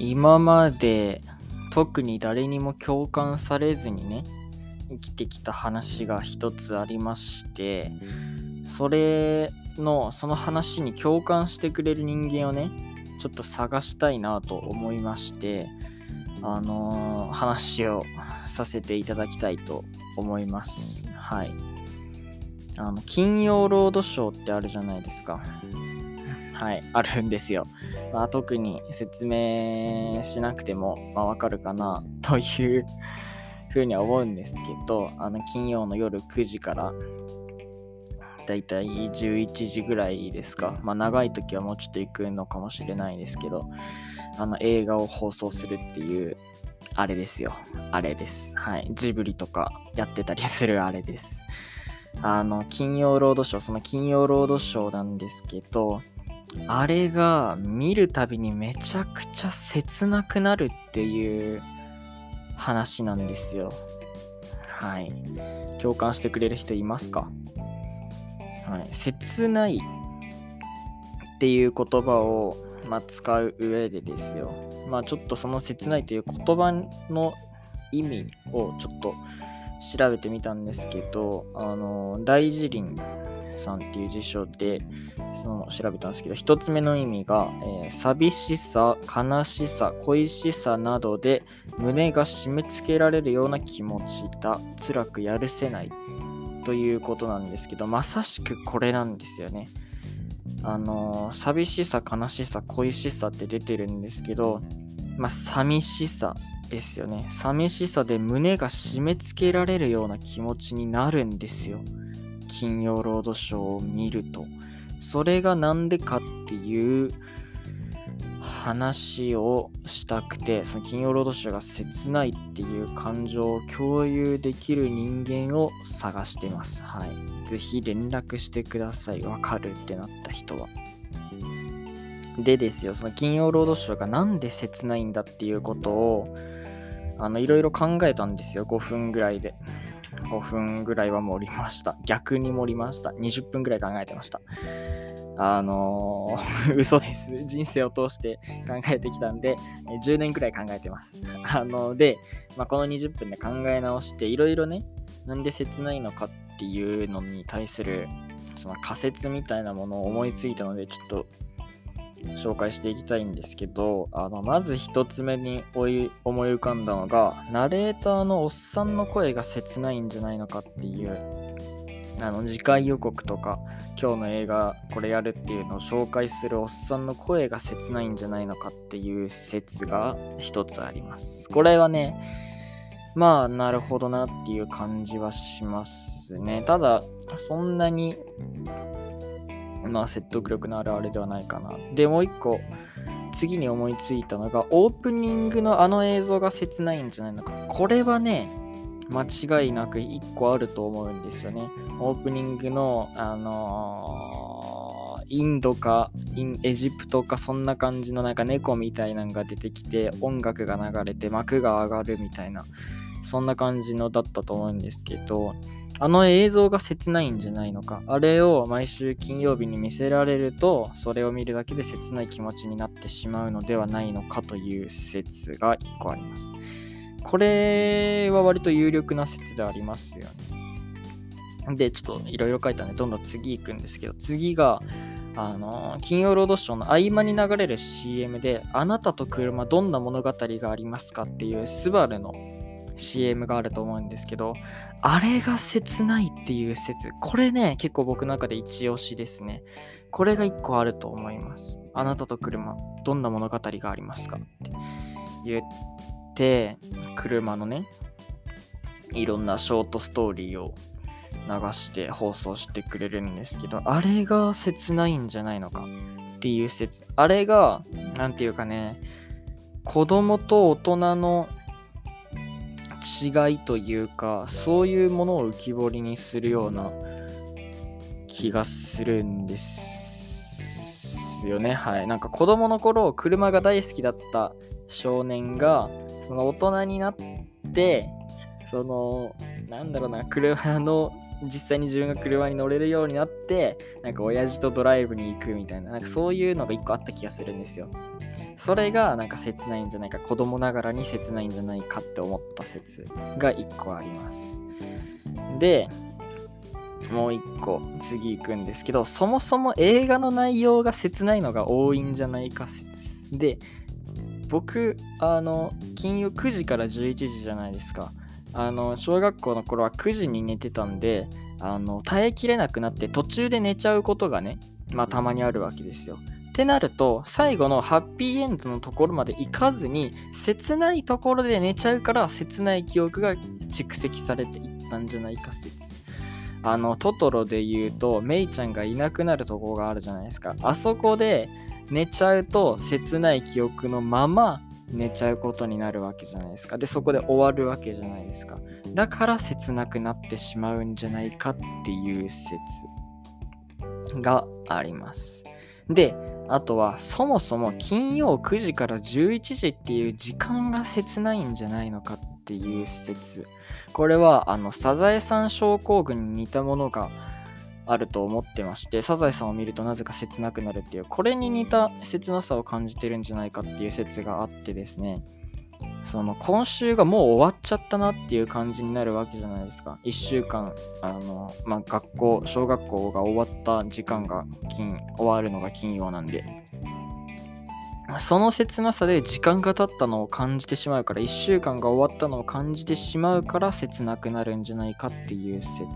今まで特に誰にも共感されずにね生きてきた話が一つありましてそれのその話に共感してくれる人間をねちょっと探したいなと思いましてあのー、話をさせていただきたいと思います。はい。あの金曜ロードショーってあるじゃないですか。はい、あるんですよ。まあ、特に説明しなくても、まあ、わかるかなというふうには思うんですけど、あの金曜の夜9時からだいたい11時ぐらいですか。まあ、長い時はもうちょっと行くのかもしれないですけど、あの映画を放送するっていう、あれですよ。あれです。はい。ジブリとかやってたりするあれです。あの、金曜ロードショー、その金曜ロードショーなんですけど、あれが見るたびにめちゃくちゃ切なくなるっていう話なんですよ。はい。共感してくれる人いますか？はい。切ないっていう言葉を、まあ、使う上でですよ。まあちょっとその切ないという言葉の意味をちょっと調べてみたんですけど、あの、大辞林さんっていう辞書でその調べたんですけど、1つ目の意味が、えー、寂しさ、悲しさ、恋しさなどで胸が締め付けられるような気持ちだ。辛くやるせないということなんですけど、まさしくこれなんですよね。あの、寂しさ、悲しさ、恋しさって出てるんですけど、まあ、寂しさですよね。寂しさで胸が締め付けられるような気持ちになるんですよ。金曜ロードショーを見ると。それが何でかっていう話をしたくて、その金曜ロードショーが切ないっていう感情を共有できる人間を探しています。はい。ぜひ連絡してください。わかるってなった人は。でですよ、その金曜ロードショーがなんで切ないんだっていうことを、あの、いろいろ考えたんですよ。5分ぐらいで。5分ぐらいは盛りました。逆に盛りました。20分ぐらい考えてました。あのー、嘘です。人生を通して考えてきたんで、10年くらい考えてます。あので、まあ、この20分で考え直して、いろいろね、なんで切ないのかっていうのに対する、その仮説みたいなものを思いついたので、ちょっと紹介していきたいんですけど、あのまず一つ目に思い浮かんだのが、ナレーターのおっさんの声が切ないんじゃないのかっていう、あの次回予告とか、今日の映画これやるっていうのを紹介するおっさんの声が切ないんじゃないのかっていう説が一つあります。これはね、まあ、なるほどなっていう感じはしますね。ただ、そんなにまあ説得力のあるあれではないかな。で、もう一個、次に思いついたのが、オープニングのあの映像が切ないんじゃないのか。これはね、間違いなく1個あると思うんですよね。オープニングの、あのー、インドかインエジプトかそんな感じのなんか猫みたいなのが出てきて音楽が流れて幕が上がるみたいなそんな感じのだったと思うんですけどあの映像が切ないんじゃないのか。あれを毎週金曜日に見せられると、それを見るだけで切ない気持ちになってしまうのではないのかという説が1個あります。これは割と有力な説でありますよね。で、ちょっといろいろ書いたんで、どんどん次行くんですけど、次が、あの金曜ロードショーの合間に流れる CM で、あなたと車どんな物語がありますかっていうスバルの CM があると思うんですけど、あれが切ないっていう説。これね、結構僕の中で一押しですね。これが一個あると思います。あなたと車、どんな物語がありますか？って言って、車のね、いろんなショートストーリーを流して放送してくれるんですけど、あれが切ないんじゃないのか？っていう説。あれが、なんていうかね、子供と大人の違いというかそういうものを浮き彫りにするような気がするんですよね。はい。なんか子供の頃車が大好きだった少年がその大人になってそのなんだろうな車の実際に自分が車に乗れるようになってなんか親父とドライブに行くみたいななんかそういうのが一個あった気がするんですよ。それがなんか切ないんじゃないか、子供ながらに切ないんじゃないかって思った説が1個あります。で、もう1個次行くんですけど、そもそも映画の内容が切ないのが多いんじゃないか説。で、僕、あの、金曜9時から11時じゃないですか。あの、小学校の頃は9時に寝てたんで、あの、耐えきれなくなって途中で寝ちゃうことがね、まあたまにあるわけですよ。ってなると、最後のハッピーエンドのところまで行かずに、切ないところで寝ちゃうから、切ない記憶が蓄積されていったんじゃないか説。あの、トトロで言うと、メイちゃんがいなくなるところがあるじゃないですか。あそこで寝ちゃうと、切ない記憶のまま寝ちゃうことになるわけじゃないですか。で、そこで終わるわけじゃないですか。だから切なくなってしまうんじゃないかっていう説があります。で、あとはそもそも金曜9時から11時っていう時間が切ないんじゃないのかっていう説。これはあのサザエさん症候群に似たものがあると思ってまして、サザエさんを見るとなぜか切なくなるっていう、これに似た切なさを感じてるんじゃないかっていう説があってですね、その今週がもう終わっちゃったなっていう感じになるわけじゃないですか。1週間、あの、まあ、学校、小学校が終わった時間が金、終わるのが金曜なんで、その切なさで時間が経ったのを感じてしまうから、1週間が終わったのを感じてしまうから切なくなるんじゃないかっていう説。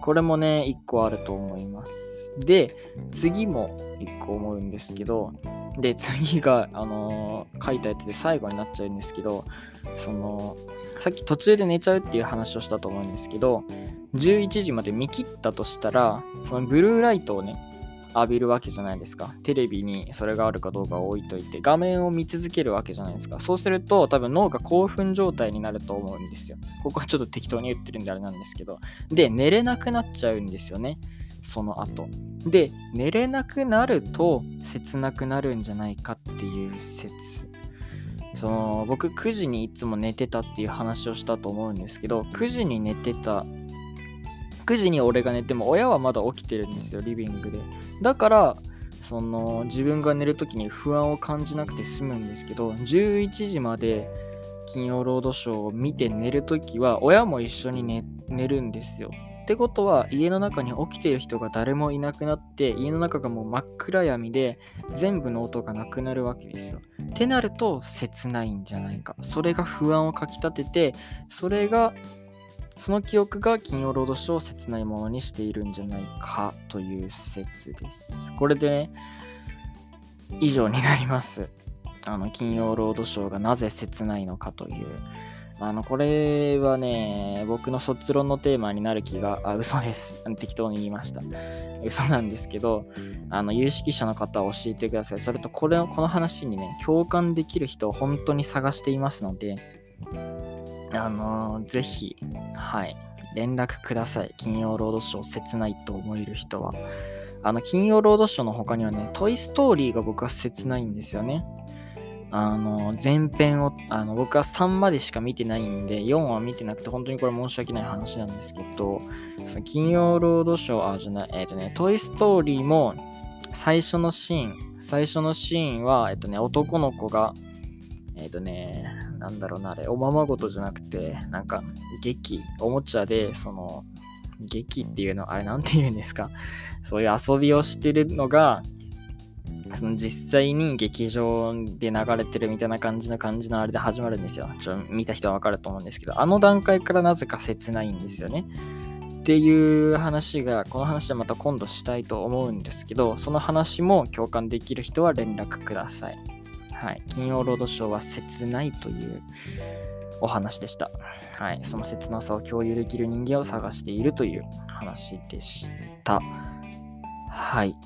これもね、1個あると思います。で、次も1個思うんですけど、で、次が、あのー、書いたやつで最後になっちゃうんですけど、その、さっき途中で寝ちゃうっていう話をしたと思うんですけど、11時まで見切ったとしたら、そのブルーライトをね、浴びるわけじゃないですか。テレビにそれがあるかどうかを置いといて、画面を見続けるわけじゃないですか。そうすると、多分脳が興奮状態になると思うんですよ。ここはちょっと適当に言ってるんであれなんですけど。で、寝れなくなっちゃうんですよね。その後。で、寝れなくなると切なくなるんじゃないかっていう説。その僕9時にいつも寝てたっていう話をしたと思うんですけど9時に寝てた9時に俺が寝ても親はまだ起きてるんですよリビングでだからその自分が寝るときに不安を感じなくて済むんですけど11時まで金曜ロードショーを見て寝るときは親も一緒に寝寝るんですよってことは家の中に起きている人が誰もいなくなって家の中がもう真っ暗闇で全部の音がなくなるわけですよ。ってなると切ないんじゃないか。それが不安をかきたててそれがその記憶が金曜ロードショーを切ないものにしているんじゃないかという説です。これで、以上になります。あの、金曜ロードショーがなぜ切ないのかというあの、これはね、僕の卒論のテーマになる気が、あ、嘘です。適当に言いました。嘘なんですけど、あの、有識者の方は教えてください。それと、これ、この話にね、共感できる人を本当に探していますので、あのー、ぜひ、はい、連絡ください。金曜ロードショー切ないと思える人は。あの、金曜ロードショーの他にはね、トイ・ストーリーが僕は切ないんですよね。あの、前編を、あの、僕は3までしか見てないんで、4は見てなくて、本当にこれ申し訳ない話なんですけど、金曜ロードショー、あ、じゃない、えっ、ー、とね、トイ・ストーリーも、最初のシーン、最初のシーンは、えっ、とね、男の子が、えっ、とね、なんだろうな、あれ、おままごとじゃなくて、なんか、劇、おもちゃで、その、劇っていうの、あれなんて言うんですか、そういう遊びをしてるのが、その実際に劇場で流れてるみたいな感じの感じのあれで始まるんですよ。ちょ見た人はわかると思うんですけど、あの段階からなぜか切ないんですよね。っていう話が、この話はまた今度したいと思うんですけど、その話も共感できる人は連絡ください。はい。金曜ロードショーは切ないというお話でした。はい。その切なさを共有できる人間を探しているという話でした。はい。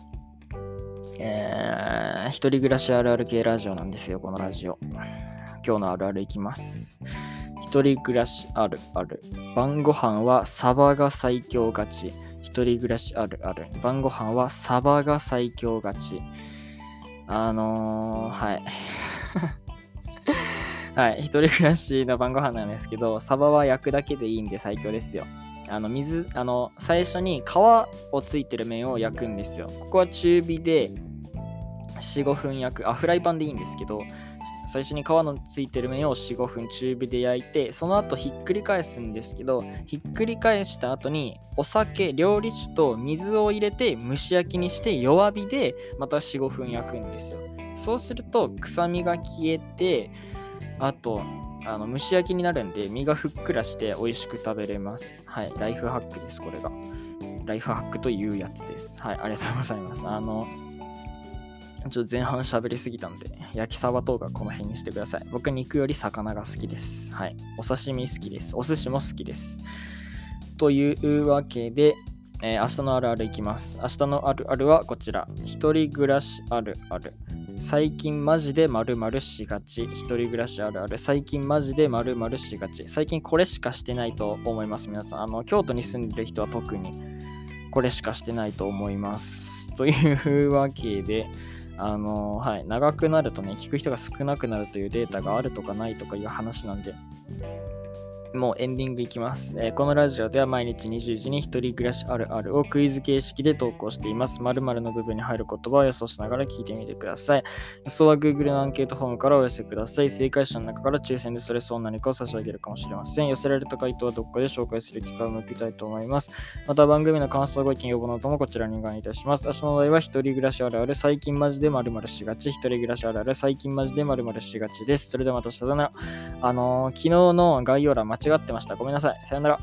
えー、一人暮らしあるある系ラジオなんですよ、このラジオ。今日のあるあるいきます。一人暮らしあるある。晩ご飯はサバが最強勝ち。一人暮らしあるある。晩ご飯はサバが最強勝ち。あのー、はい。はい。一人暮らしの晩ご飯なんですけど、サバは焼くだけでいいんで最強ですよ。あの水、あの、最初に皮をついてる面を焼くんですよ。ここは中火で4、5分焼く。あ、フライパンでいいんですけど、最初に皮のついてる面を4、5分中火で焼いて、その後ひっくり返すんですけど、ひっくり返した後にお酒、料理酒と水を入れて蒸し焼きにして弱火でまた4、5分焼くんですよ。そうすると臭みが消えて、あと、あの蒸し焼きになるんで身がふっくらして美味しく食べれます。はい、ライフハックです、これが。ライフハックというやつです。はい、ありがとうございます。あの、ちょっと前半喋りすぎたんで、焼きサバ等がこの辺にしてください。僕、肉より魚が好きです。はい。お刺身好きです。お寿司も好きです。というわけで、えー、明日のあるあるいきます。明日のあるあるはこちら。一人暮らしあるある。最近マジで〇〇しがち。一人暮らしあるある。最近マジで〇〇しがち。最近これしかしてないと思います。皆さん。あの、京都に住んでる人は特にこれしかしてないと思います。というわけで、あのはい、長くなるとね、聞く人が少なくなるというデータがあるとかないとかいう話なんで、もうエンディングいきます、えー、このラジオでは毎日20時に一人暮らしあるあるをクイズ形式で投稿しています。〇〇の部分に入る言葉を予想しながら聞いてみてください。予想は Google のアンケートフォームからお寄せください。正解者の中から抽選でそれそう何かを差し上げるかもしれません。寄せられた回答はどこかで紹介する機会を設けたいと思います。また番組の感想、ご意見、要望などもこちらにお願いいたします。明日のお題は一人暮らしあるある、最近マジで〇〇しがち、一人暮らしあるある、最近マジで〇〇しがちです。それではまたさよな。あのー、昨日の概要欄間違ってました。ごめんなさい。さよなら。